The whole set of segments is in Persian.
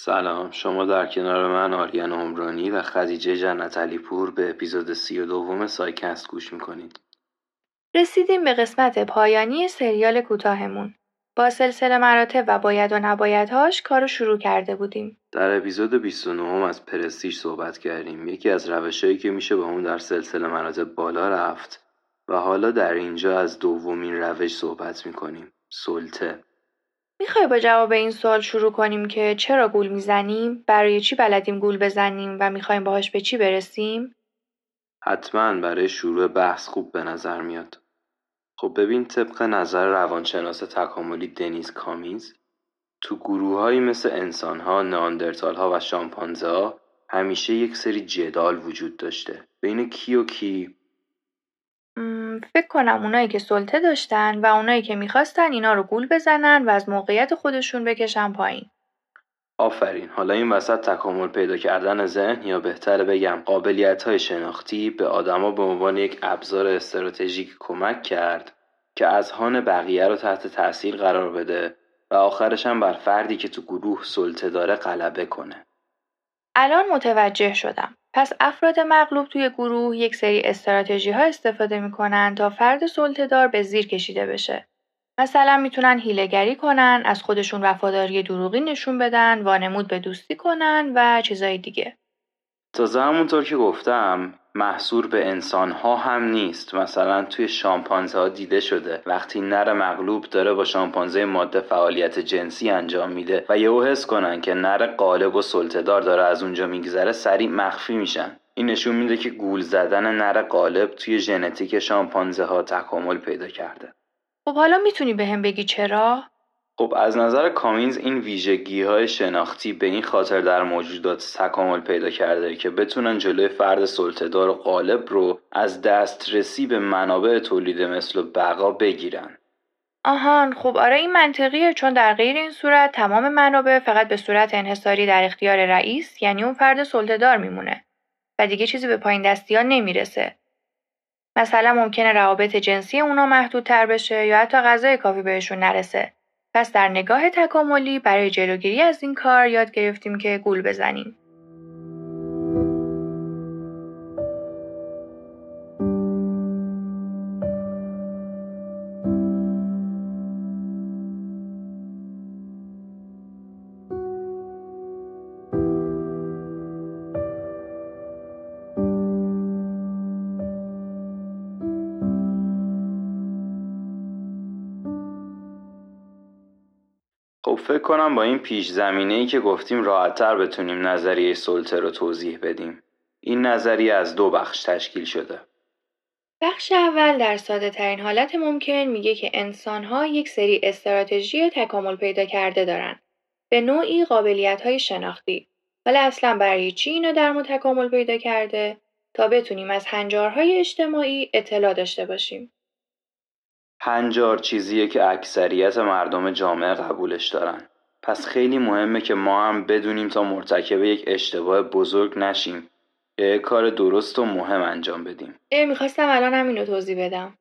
سلام. شما در کنار من آریان عمرانی و خدیجه جنت علی پور به اپیزود سی و دوم سایکست گوش می‌کنید. رسیدیم به قسمت پایانی سریال کوتاهمون. با سلسله مراتب و باید و نبایدهاش کارو شروع کرده بودیم. در اپیزود 29 از پرستیژ صحبت کردیم. یکی از روشهایی که میشه با اون در سلسله مراتب بالا رفت و حالا در اینجا از دومین روش صحبت می‌کنیم. سلطه. می‌خوای با جواب این سوال شروع کنیم که چرا گول می‌زنیم؟ برای چی بلدیم گول بزنیم و می‌خوایم باهاش به چی برسیم؟ حتما برای شروع بحث خوب به نظر میاد خب ببین طبق نظر روانشناس تکاملی دنیز کامیز تو گروههایی مثل انسانها، ها و شامپانزه ها همیشه یک سری جدال وجود داشته بین کی و کی فکر کنم اونایی که سلطه داشتن و اونایی که می‌خواستن اینا رو گول بزنن و از موقعیت خودشون بکشن پایین. آفرین حالا این وسط تکامل پیدا کردن ذهن یا بهتر بگم قابلیت های شناختی به آدما به عنوان یک ابزار استراتژیک کمک کرد که از هان بقیه رو تحت تاثیر قرار بده و آخرش هم بر فردی که تو گروه سلطه داره غلبه کنه. الان متوجه شدم. پس افراد مغلوب توی گروه یک سری استراتژی ها استفاده می‌کنن تا فرد سلطهدار به زیر کشیده بشه. مثلا می‌تونن هیلگری کنن، از خودشون وفاداری دروغی نشون بدن، وانمود به دوستی کنن و چیزای دیگه. تازه همونطور که گفتم محصور به انسان ها هم نیست. مثلا توی شامپانزه ها دیده شده. وقتی نر مغلوب داره با شامپانزه ماده فعالیت جنسی انجام میده و یهو حس کنن که نر قالب و سلطهدار داره از اونجا میگذره سریع مخفی میشن. این نشون میده که گول زدن نر قالب توی ژنتیک شامپانزه ها تکامل پیدا کرده. خب حالا می‌تونی به بگی چرا؟ خب از نظر کامینز این ویژگی های شناختی به این خاطر در موجودات تکامل پیدا کرده که بتونن جلوی فرد سلطهدار و غالب رو از دسترسی به منابع تولید مثل بقا بگیرن. آهان خب آره این منطقیه چون در غیر این صورت تمام منابع فقط به صورت انحصاری در اختیار رئیس یعنی اون فرد سلطهدار میمونه و دیگه چیزی به پایین دستی ها نمی‌رسه. مثلا ممکنه روابط جنسی اونا محدودتر بشه یا حتی غذای کافی بهشون نرسه. پس در نگاه تکاملی برای جلوگیری از این کار یاد گرفتیم که گول بزنیم. فکر کنم با این پیش زمینه ای که گفتیم راحتتر بتونیم نظریه سلطه رو توضیح بدیم. این نظریه از دو بخش تشکیل شده. بخش اول در ساده ترین حالت ممکن میگه که انسان ها یک سری استراتژی تکامل پیدا کرده دارن. به نوعی قابلیت های شناختی. حالا اصلا برای چی اینا در تکامل پیدا کرده؟ تا بتونیم از هنجارهای اجتماعی اطلاع داشته باشیم. هنجار چیزیه که اکثریت مردم جامعه قبولش دارن. پس خیلی مهمه که ما هم بدونیم تا مرتکب یک اشتباه بزرگ نشیم. یک کار درست و مهم انجام بدیم. می‌خواستم الان همینو توضیح بدم.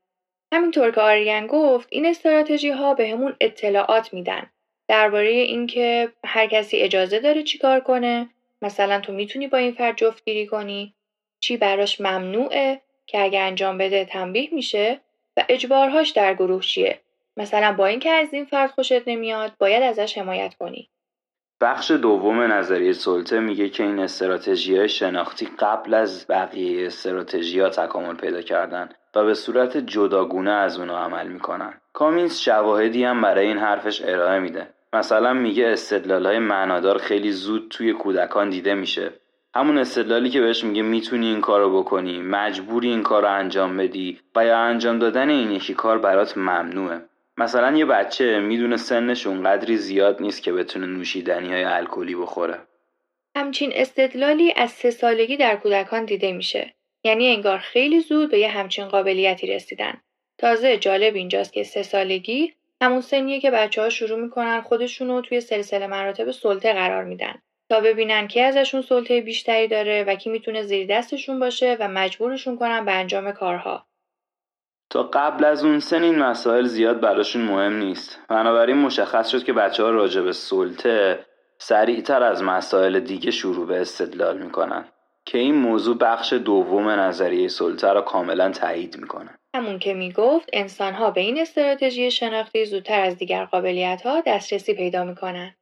همینطور که آریان گفت این استراتژی ها به همون اطلاعات میدن. درباره اینکه هر کسی اجازه داره چیکار کنه مثلا تو می‌تونی با این فرد جفتگیری کنی چی براش ممنوعه که اگه انجام بده تنبیه میشه. و اجبارهاش در گروه چیه؟ مثلا با اینکه از این فرد خوشت نمیاد باید ازش حمایت کنی. بخش دوم نظریه سلطه میگه که این استراتژی های شناختی قبل از بقیه استراتژی ها تکامل پیدا کردن و به صورت جداگونه از اونا عمل می‌کنن. کامینز شواهدی هم برای این حرفش ارائه میده. مثلا میگه استدلال های معنادار خیلی زود توی کودکان دیده میشه. همون استدلالی که بهش میگه می‌تونی این کارو بکنی مجبوری این کار رو انجام بدی و یا انجام دادن این یکی کار برات ممنوعه. مثلا یه بچه می‌دونه سنش اونقدری زیاد نیست که بتونه نوشیدنی های الکلی بخوره. همچین استدلالی از سه سالگی در کودکان دیده میشه. یعنی انگار خیلی زود به یه همچین قابلیتی رسیدن. تازه جالب اینجاست که سه سالگی همون سنیه که بچه ها شروع می‌کنن خودشونو توی سلسله مراتب سلطه قرار میدن. تا ببینن کی ازشون سلطه بیشتری داره و کی می‌تونه زیر دستشون باشه و مجبورشون کنن به انجام کارها. تا قبل از اون سن این مسائل زیاد براشون مهم نیست. بنابراین مشخص شد که بچه ها راجع به سلطه سریعتر از مسائل دیگه شروع به استدلال می‌کنن که این موضوع بخش دوم نظریه سلطه را کاملا تایید می‌کنه همون که می‌گفت انسانها به این استراتژی شناختی زودتر از دیگر قابلیت ها دسترسی پیدا می‌کنن.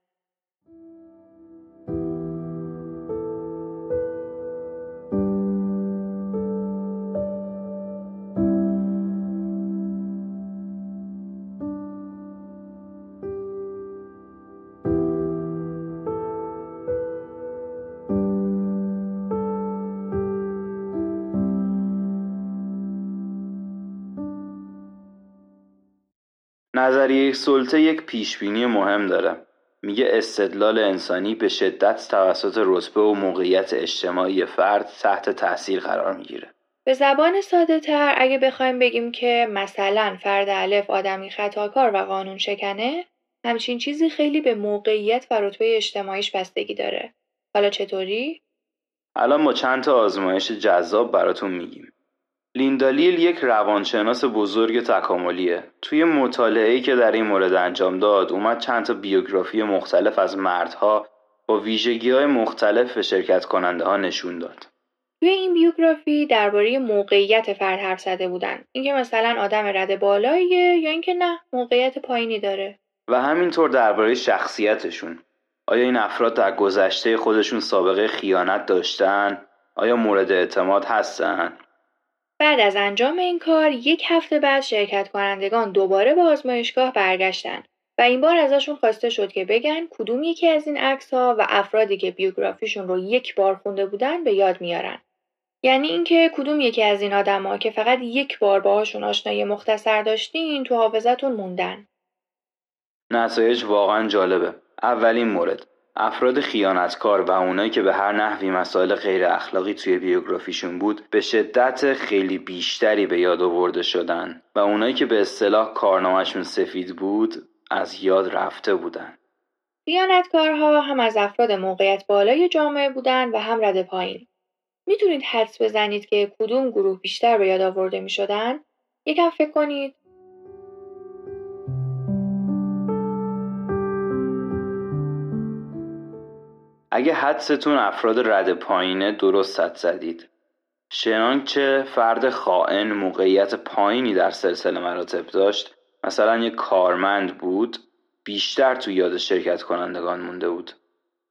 نظریه سلطه یک پیشبینی مهم داره. میگه استدلال انسانی به شدت توسط رتبه و موقعیت اجتماعی فرد تحت تاثیر قرار می‌گیره. به زبان ساده تر اگه بخوایم بگیم که مثلا فرد الف آدمی خطاکار و قانون شکنه همچین چیزی خیلی به موقعیت و رتبه اجتماعیش بستگی داره. حالا چطوری؟ الان ما چند تا آزمایش جذاب براتون میگیم. لیندالیل یک روانشناس بزرگ تکاملیه. توی مطالعه‌ای که در این مورد انجام داد، اومد چند تا بیوگرافی مختلف از مردها با ویژگی های مختلف به شرکت کننده ها نشون داد. توی این بیوگرافی درباره موقعیت فرد حرف زده بودن. اینکه مثلا آدم رد بالاییه یا اینکه نه موقعیت پایینی داره. و همینطور درباره شخصیتشون. آیا این افراد در گذشته خودشون سابقه خیانت داشتن؟ آیا مورد اعتماد هستن؟ بعد از انجام این کار یک هفته بعد شرکت کنندگان دوباره به آزمایشگاه برگشتن و این بار ازشون خواسته شد که بگن کدوم یکی از این عکس ها و افرادی که بیوگرافیشون رو یک بار خونده بودن به یاد میارن. یعنی اینکه کدوم یکی از این آدما که فقط یک بار باهاشون آشنایی مختصر داشتین تو حافظتون موندن. نتایج واقعا جالبه. اولین مورد افراد خیانتکار و اونایی که به هر نحوی مسائل غیر اخلاقی توی بیوگرافیشون بود به شدت خیلی بیشتری به یاد آورده شدن و اونایی که به اصطلاح کارنامهشون سفید بود از یاد رفته بودن. خیانتکارها هم از افراد موقعیت بالای جامعه بودن و هم رده پایین. می‌تونید حدس بزنید که کدوم گروه بیشتر به یاد آورده می شدن؟ یکم فکر کنید. اگه حدستون افراد رد پایینه درست حد زدید. چه فرد خائن موقعیت پایینی در سلسله مراتب داشت مثلا یک کارمند بود بیشتر تو یاد شرکت کنندگان مونده بود.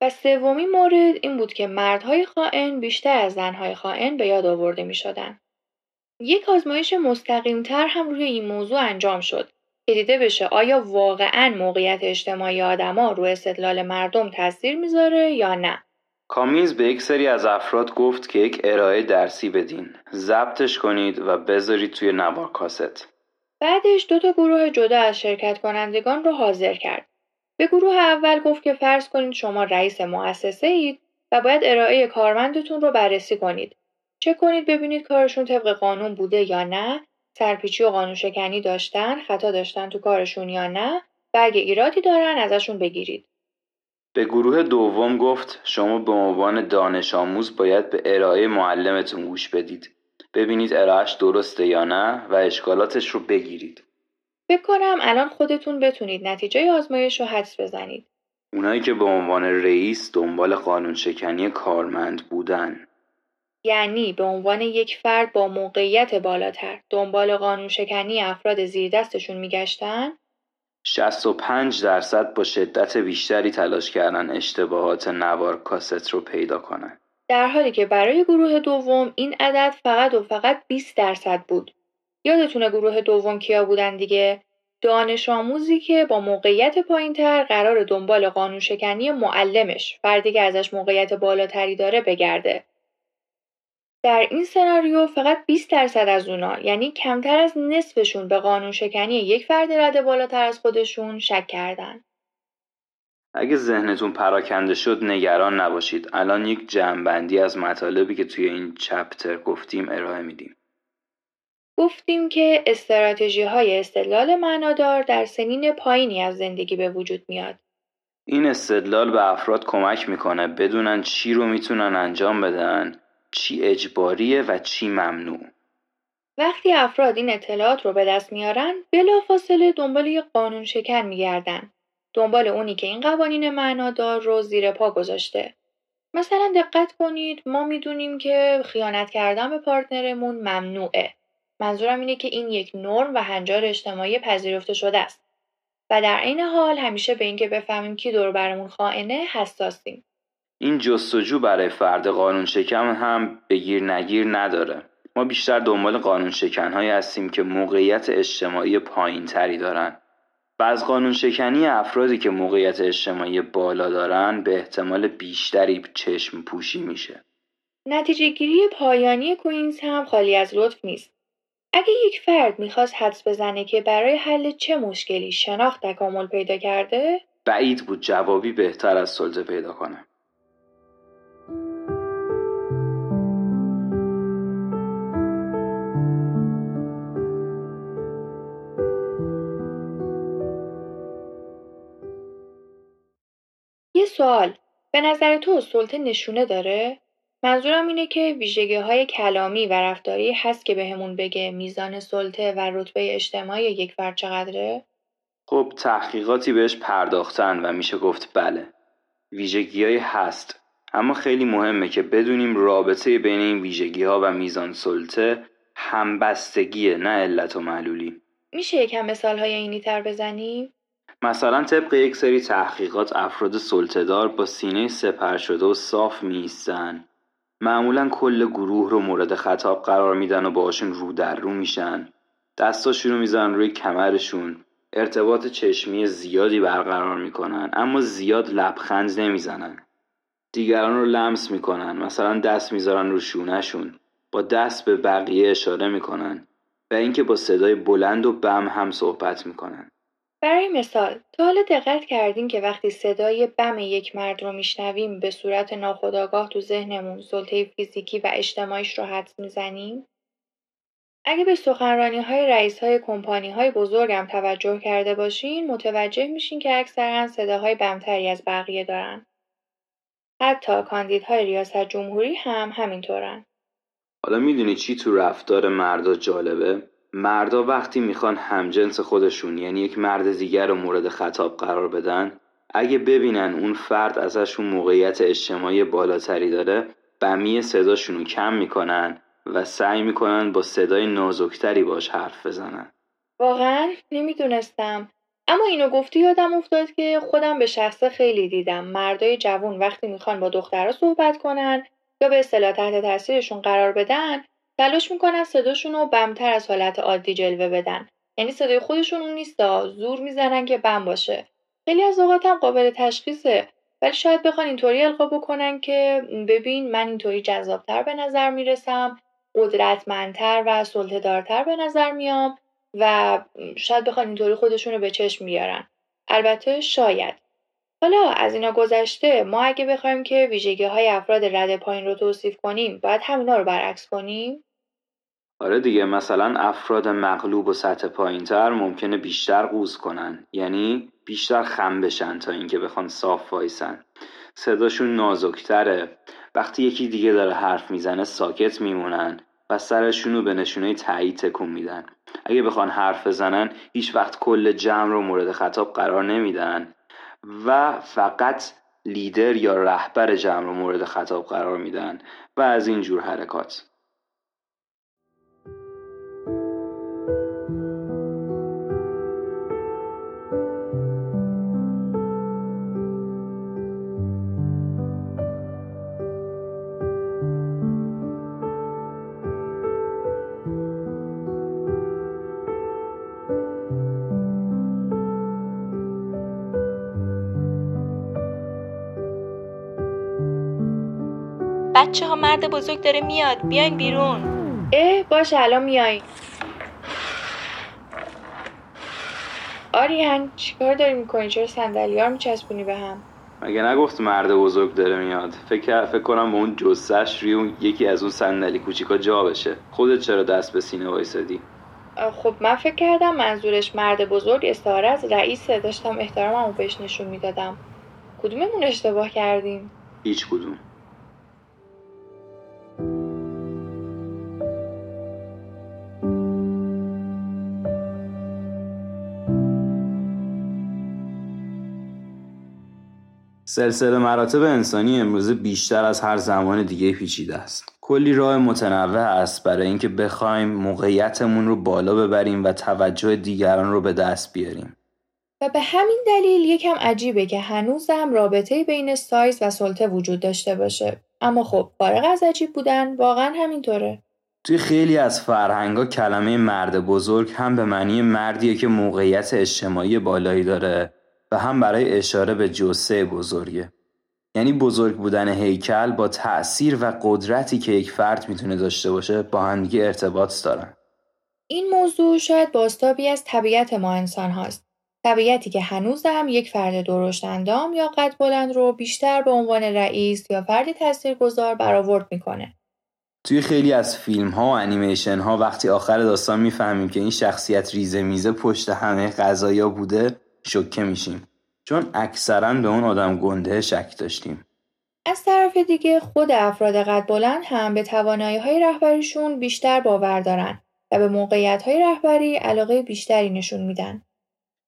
و سومین مورد این بود که مردهای خائن بیشتر از زنهای خائن به یاد آورده می شدن. یک آزمایش مستقیمتر هم روی این موضوع انجام شد. که دیده بشه آیا واقعا موقعیت اجتماعی آدما رو استدلال مردم تاثیر می‌ذاره یا نه؟ کامیز به یک سری از افراد گفت که یک ارائه درسی بدین. ضبطش کنید و بذارید توی نوار کاست. بعدش دو تا گروه جدا از شرکت کنندگان رو حاضر کرد. به گروه اول گفت که فرض کنید شما رئیس مؤسسه اید و باید ارائه کارمندتون رو بررسی کنید. چک کنید ببینید کارشون طبق قانون بوده یا نه سرپیچی و قانون شکنی داشتن، خطا داشتن تو کارشون یا نه و اگه ایرادی دارن ازشون بگیرید. به گروه دوم گفت شما به عنوان دانش آموز باید به ارائه معلمتون گوش بدید. ببینید ارائهش درسته یا نه و اشکالاتش رو بگیرید. فکر کنم الان خودتون بتونید نتیجه آزمایش رو حدس بزنید. اونایی که به عنوان رئیس دنبال قانون شکنی کارمند بودن یعنی به عنوان یک فرد با موقعیت بالاتر دنبال قانون شکنی افراد زیر دستشون میگشتن 65 درصد با شدت بیشتری تلاش کردن اشتباهات نوار کاست رو پیدا کنن. در حالی که برای گروه دوم این عدد فقط و فقط 20 درصد بود. یادتونه گروه دوم کیا بودن دیگه؟ دانش آموزی که با موقعیت پایینتر قرار دنبال قانون شکنی معلمش فردی که ازش موقعیت بالاتری داره بگرده. در این سناریو فقط 20 درصد از اونا یعنی کمتر از نصفشون به قانون شکنی یک فرد رده بالاتر از خودشون شک کردن. اگه ذهنتون پراکنده شد نگران نباشید. الان یک جمعبندی از مطالبی که توی این چپتر گفتیم ارائه میدیم. گفتیم که استراتژی های استدلال معنادار در سنین پایینی از زندگی به وجود میاد. این استدلال به افراد کمک می‌کنه بدونن چی رو می‌تونن انجام بدن چی اجباریه و چی ممنوع وقتی افراد این اطلاعات رو به دست میارن بلافاصله دنبال یک قانون شکن میگردن دنبال اونی که این قوانین معنادار رو زیر پا گذاشته. مثلا دقت کنید ما می‌دونیم که خیانت کردن به پارتنرمون ممنوعه. منظورم اینه که این یک نرم و هنجار اجتماعی پذیرفته شده است. و در عین حال همیشه به اینکه بفهمیم کی دور برمون خائنه حساسیم. این جستجو برای فرد قانون شکم هم بگیر نگیر نداره. ما بیشتر دنبال قانون شکنهایی هستیم که موقعیت اجتماعی پایین تری دارن و از قانون شکنی افرادی که موقعیت اجتماعی بالا دارن به احتمال بیشتری چشم پوشی میشه. نتیجه گیری پایانی کوینز هم خالی از لطف نیست. اگه یک فرد می‌خواست حدس بزنه که برای حل چه مشکلی شناخت تکامل پیدا کرده بعید بود جوابی بهتر از سلطه پیدا کنه. یه سوال به نظر تو سلطه نشونه داره؟ منظورم اینه که ویژگی های کلامی و رفتاری هست که بهمون بگه میزان سلطه و رتبه اجتماعی یک فرد چقدره؟ خب تحقیقاتی بهش پرداختن و میشه گفت بله. ویژگیهایی هست اما خیلی مهمه که بدونیم رابطه بین این ویژگی ها و میزان سلطه همبستگیه نه علت و معلولی. میشه یکم مثال های اینی تر بزنیم؟ مثلا طبق یک سری تحقیقات افراد سلطهدار با سینه سپر شده و صاف میستن معمولا کل گروه رو مورد خطاب قرار میدن و باشون رو در رو میشن. دستاشون رو می‌زنن روی کمرشون. ارتباط چشمی زیادی برقرار می‌کنن اما زیاد لبخند نمی‌زنن. دیگران رو لمس می‌کنن مثلا دست می‌ذارن رو شونهشون. با دست به بقیه اشاره می‌کنن و اینکه با صدای بلند و بم هم صحبت می‌کنن. برای مثال تا حالا دقت کردین که وقتی صدای بم یک مرد رو میشنویم به صورت ناخودآگاه تو ذهنمون سلطه فیزیکی و اجتماعیش رو حدس می‌زنیم؟ اگه به سخنرانی های رئیس های کمپانی های بزرگم توجه کرده باشین متوجه میشین که اکثرا صداهای بمتری از بقیه دارن. حتی کاندیدهای ریاست جمهوری هم همینطورن. حالا می‌دونی چی تو رفتار مردا جالبه؟ مردا وقتی می‌خوان همجنس خودشون یعنی یک مرد دیگر رو مورد خطاب قرار بدن اگه ببینن اون فرد ازشون موقعیت اجتماعی بالاتری داره بمی صداشون رو کم می‌کنن و سعی می‌کنن با صدای نازکتری باش حرف بزنن. واقعا نمی‌دونستم. اما اینو گفتی یادم افتاد که خودم به شخصه خیلی دیدم. مردای جوون وقتی می‌خوان با دخترها صحبت کنن یا به اصطلاح تحت تاثیرشون قرار بدن تلاش می‌کنن صداشون رو بمتر از حالت عادی جلوه بدن. یعنی صدای خودشون اون نیست زور می‌زنن که بم باشه. خیلی از اوقات هم قابل تشخیصه. ولی شاید بخوان اینطوری القا بکنن که ببین من اینطوری جذابتر به نظر می‌رسم قدرتمندتر و سلطهدارتر به نظر میام و شاید بخوان اینطوری خودشون رو به چشم بیارن. البته شاید. حالا از اینا گذشته ما اگه بخوایم که ویژگی های افراد رد پایین رو توصیف کنیم باید همینا رو برعکس کنیم؟ آره دیگه مثلا افراد مغلوب و سطح پایین تر ممکنه بیشتر قوز کنن. یعنی بیشتر خم بشن تا اینکه بخوان صاف وایسن. صداشون نازکتره. وقتی یکی دیگه داره حرف می‌زنه ساکت میمونن و سرشون رو به نشونه تایید تکون میدن. اگه بخوان حرف بزنن هیچ وقت کل جمع رو مورد خطاب قرار نمیدن. و فقط لیدر یا رهبر جمع رو مورد خطاب قرار میدن و از این جور حرکات. بچه ها مرد بزرگ داره میاد. بیاین بیرون. اه باشه الان میای آریان چیکار داری می‌کنی؟ چرا صندلی ها رو میچسبونی به هم؟ مگه نگفت مرد بزرگ داره میاد؟ فکر فکر کنم با اون جسش روی اون یکی از اون صندلی کوچیکا جا بشه. خودت چرا دست به سینه وایسادی؟ خب من فکر کردم منظورش مرد بزرگ استعاره از رئیسه. داشتم احتراممو بهش نشون می‌دادم. کدوممون اشتباه کردیم؟ هیچ کدوم. سلسله مراتب انسانی امروزه بیشتر از هر زمان دیگه پیچیده است. کلی راه متنوع است برای اینکه بخوایم موقعیتمون رو بالا ببریم و توجه دیگران رو به دست بیاریم. و به همین دلیل یکم عجیبه که هنوزم رابطه بین سایز و سلطه وجود داشته باشه. اما خب فارغ از عجیب بودن واقعا همینطوره. توی خیلی از فرهنگا کلمه مرد بزرگ هم به معنی مردیه که موقعیت اجتماعی بالایی داره و هم برای اشاره به جسه بزرگه. یعنی بزرگ بودن هیکل با تأثیر و قدرتی که یک فرد می‌تونه داشته باشه با همدیگه ارتباط دارن. این موضوع شاید باستابی از طبیعت ما انسان هاست. طبیعتی که هنوز هم یک فرد درشت اندام یا قد بلند رو بیشتر به عنوان رئیس یا فردی تاثیرگذار برآورد می‌کنه. توی خیلی از فیلم ها و انیمیشن ها وقتی آخر داستان می‌فهمیم که این شخصیت ریزه میزه پشت همه قضایا بوده شکه میشیم چون اکثرا به اون آدم گنده شک داشتیم از طرف دیگه خود افراد قد بلند هم به توانایی های رهبریشون بیشتر باور دارن و به موقعیت های رهبری علاقه بیشتری نشون میدن.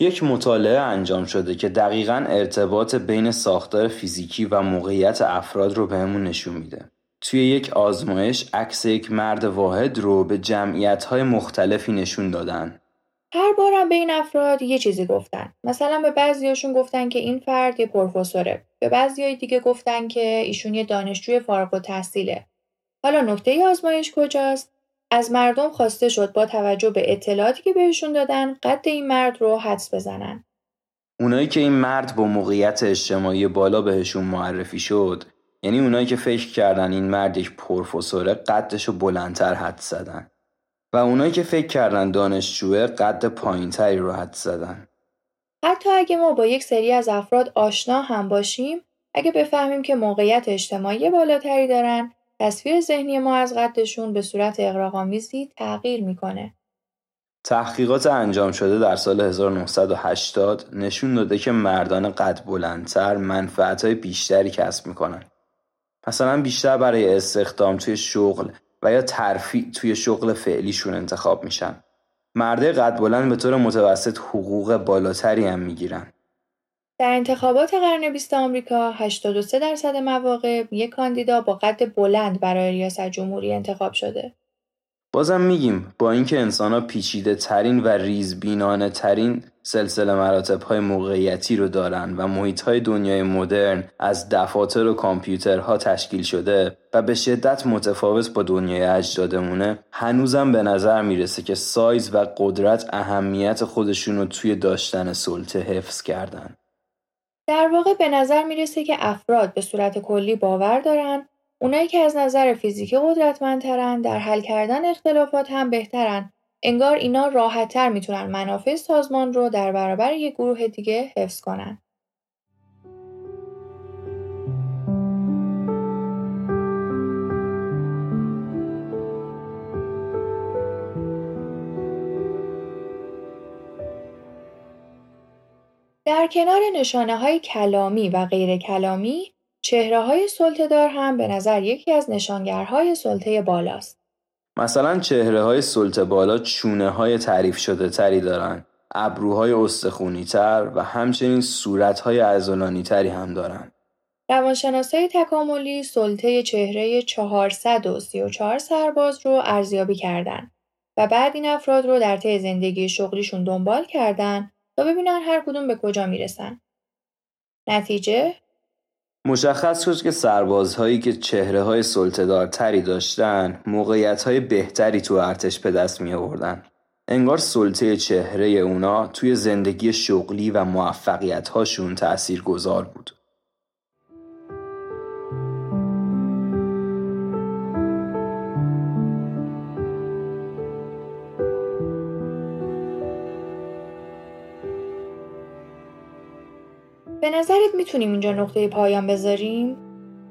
یک مطالعه انجام شده که دقیقا ارتباط بین ساختار فیزیکی و موقعیت افراد رو بهمون نشون میده. توی یک آزمایش عکس یک مرد واحد رو به جمعیت های مختلفی نشون دادن. هر بارم به این افراد یه چیزی گفتن. مثلا به بعضیاشون گفتن که این فرد یه پروفسوره. به بعضی دیگه گفتن که ایشون یه دانشجوی فارغ و تحصیله. حالا نکته آزمایش کجاست؟ از مردم خواسته شد با توجه به اطلاعاتی که بهشون دادن قد این مرد رو حدس بزنن. اونایی که این مرد با موقعیت اجتماعی بالا بهشون معرفی شد یعنی اونایی که فکر کردن این مرد یک پروفسوره قدش رو بلندتر حد زدن و اونایی که فکر کردن دانشجوه قد پایینتری رو حد زدن. حتی اگه ما با یک سری از افراد آشنا هم باشیم اگه بفهمیم که موقعیت اجتماعی بالاتری دارن تصویر ذهنی ما از قدشون به صورت اقراق‌آمیزی تغییر می‌کنه. تحقیقات انجام شده در سال 1980 نشون داده که مردان قد بلندتر منفعتهای بیشتری کسب می‌کنن. مثلا بیشتر برای استخدام توی شغل و یا ترفیع توی شغل فعلیشون انتخاب میشن. مرده قد بلند به طور متوسط حقوق بالاتری هم می‌گیرن. در انتخابات قرن بیست آمریکا 83 درصد مواقع یک کاندیدا با قد بلند برای ریاست جمهوری انتخاب شده. بازم میگیم با اینکه انسان ها پیچیده ترین و ریزبینانه ترین سلسله مراتب های موقعیتی رو دارن و محیط های دنیای مدرن از دفاتر و کامپیوترها تشکیل شده و به شدت متفاوت با دنیای اجدادمونه هنوزم به نظر می‌رسه که سایز و قدرت اهمیت خودشون رو توی داشتن سلطه حفظ کردن. در واقع به نظر می‌رسه که افراد به صورت کلی باور دارن اونایی که از نظر فیزیکی قدرتمندترن در حل کردن اختلافات هم بهترن. انگار اینا راحتتر می‌تونن منافع سازمان رو در برابر یک گروه دیگه حفظ کنن. در کنار نشانه های کلامی و غیر کلامی چهره های سلطه هم به نظر یکی از نشانگرهای سلطه بالاست. مثلا چهره های سلطه بالا چونه های تعریف شده تری دارن. ابروهای استخونی تر و همچنین صورت های ازولانی تری هم دارن. روانشناسای تکاملی سلطه چهره 434 سرباز رو ارزیابی کردند و بعد این افراد رو در طی زندگی شغلیشون دنبال کردن تا ببینن هر کدوم به کجا می‌رسن. نتیجه مشخص شد که سربازهایی که چهره های تری داشتن موقعیت های بهتری تو ارتش به دست می آوردن. انگار سلطه چهره اونا توی زندگی شغلی و موفقیت هاشون تأثیر گذار بود. به نظرت می‌تونیم اینجا نقطه پایان بذاریم؟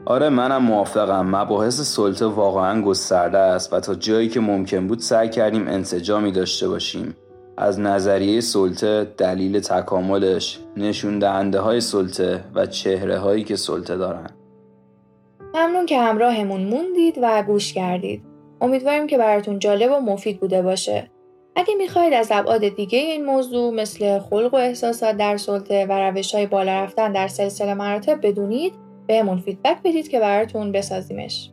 آره منم موافقم. مباحث سلطه واقعا گسترده است و تا جایی که ممکن بود سعی کردیم انسجامی داشته باشیم. از نظریه سلطه دلیل تکاملش نشون دهنده های سلطه و چهره هایی که سلطه دارن. ممنون که همراهمون موندید و گوش کردید. امیدواریم که براتون جالب و مفید بوده باشه. اگه می‌خواید از ابعاد دیگه این موضوع مثل خلق و احساسات در سلطه و روش های بالا رفتن در سلسله مراتب بدونید بهمون feedback بدید که براتون بسازیمش.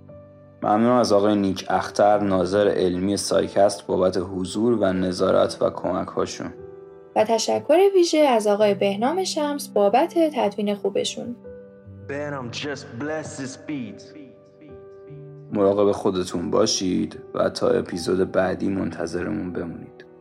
ممنون از آقای نیک اختر ناظر علمی سایکست بابت حضور و نظارت و کمک هاشون. و تشکر ویژه از آقای بهنام شمس بابت تدوین خوبشون. مراقب خودتون باشید و تا اپیزود بعدی منتظرمون بمونید.